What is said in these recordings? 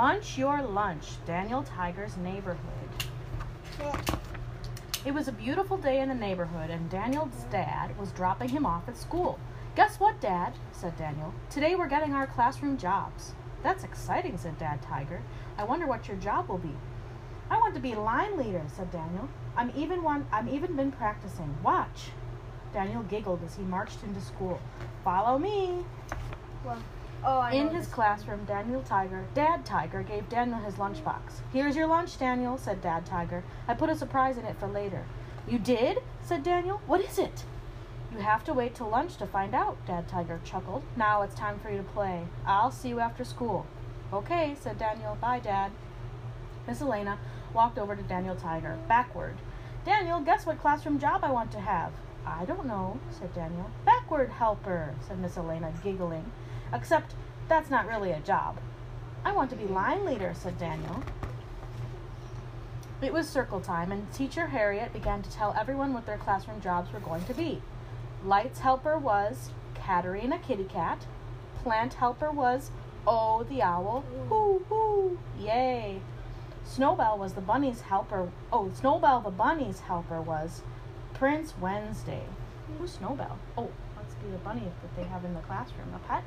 Munch your lunch, Daniel Tiger's neighborhood. It was a beautiful day in the neighborhood, and Daniel's dad was dropping him off at school. Guess what, Dad? said Daniel. Today we're getting our classroom jobs. That's exciting, said Dad Tiger. I wonder what your job will be. I want to be line leader, said Daniel. I'm even one I'm even been practicing. Watch. Daniel giggled as he marched into school. Follow me. Well, oh, I In his classroom, Daniel Tiger, Dad Tiger, gave Daniel his lunchbox. Here's your lunch, Daniel, said Dad Tiger. I put a surprise in it for later. You did? said Daniel. What is it? You have to wait till lunch to find out, Dad Tiger chuckled. Now it's time for you to play. I'll see you after school. Okay, said Daniel. Bye, Dad. Miss Elaina walked over to Daniel Tiger, backward. Daniel, guess what classroom job I want to have? I don't know, said Daniel. Backward helper, said Miss Elaina, giggling. Except that's not really a job. I want to be line leader, said Daniel. It was circle time, and teacher Harriet began to tell everyone what their classroom jobs were going to be. Lights helper was Katerina Kitty Cat. Plant helper was Oh the Owl. Hoo hoo! Yay! Snowbell was the bunny's helper. Oh, Snowbell the bunny's helper was Prince Wednesday. Who's Snowbell? Oh, must be the bunny that they have in the classroom. A pet?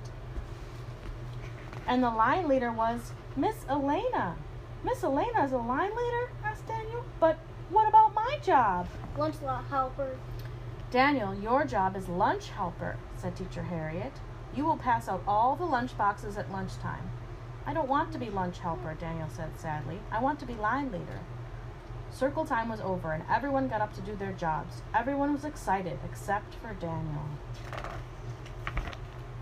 And the line leader was Miss Elaina. Miss Elaina is a line leader? asked Daniel. But what about my job? Lunch helper. Daniel, your job is lunch helper, said Teacher Harriet. You will pass out all the lunch boxes at lunchtime. I don't want to be lunch helper, Daniel said sadly. I want to be line leader. Circle time was over and everyone got up to do their jobs. Everyone was excited except for Daniel.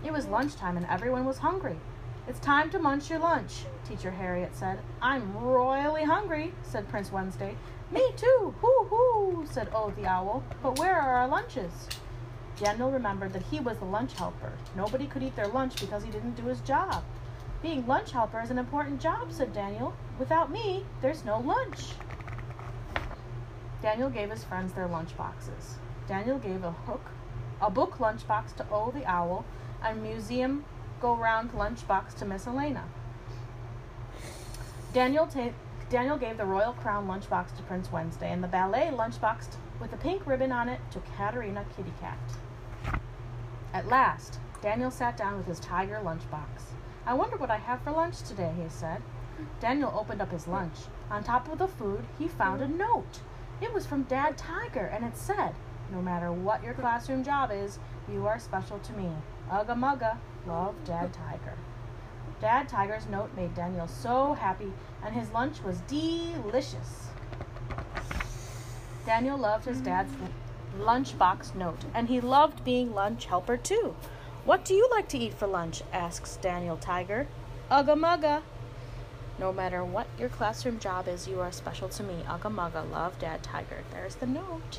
It was lunchtime and everyone was hungry. It's time to munch your lunch, Teacher Harriet said. I'm royally hungry, said Prince Wednesday. Me too, hoo hoo, said Oh the Owl. But where are our lunches? Daniel remembered that he was the lunch helper. Nobody could eat their lunch because he didn't do his job. Being lunch helper is an important job, said Daniel. Without me, there's no lunch. Daniel gave his friends their lunch boxes. Daniel gave a hook, a book lunchbox to O the Owl, and museum go round lunchbox to Miss Elaina. Daniel ta- Daniel gave the Royal Crown lunchbox to Prince Wednesday and the ballet lunchbox with a pink ribbon on it to Katerina Kitty Cat. At last, Daniel sat down with his tiger lunchbox. I wonder what I have for lunch today, he said. Daniel opened up his lunch. On top of the food, he found a note. It was from Dad Tiger, and it said, No matter what your classroom job is, you are special to me. Ugga mugga, love Dad Tiger. Dad Tiger's note made Daniel so happy, and his lunch was delicious. Daniel loved his dad's lunchbox note, and he loved being lunch helper too. What do you like to eat for lunch? asks Daniel Tiger. Ugga mugga. No matter what your classroom job is, you are special to me. Ugga mugga, love Dad Tiger. There's the note.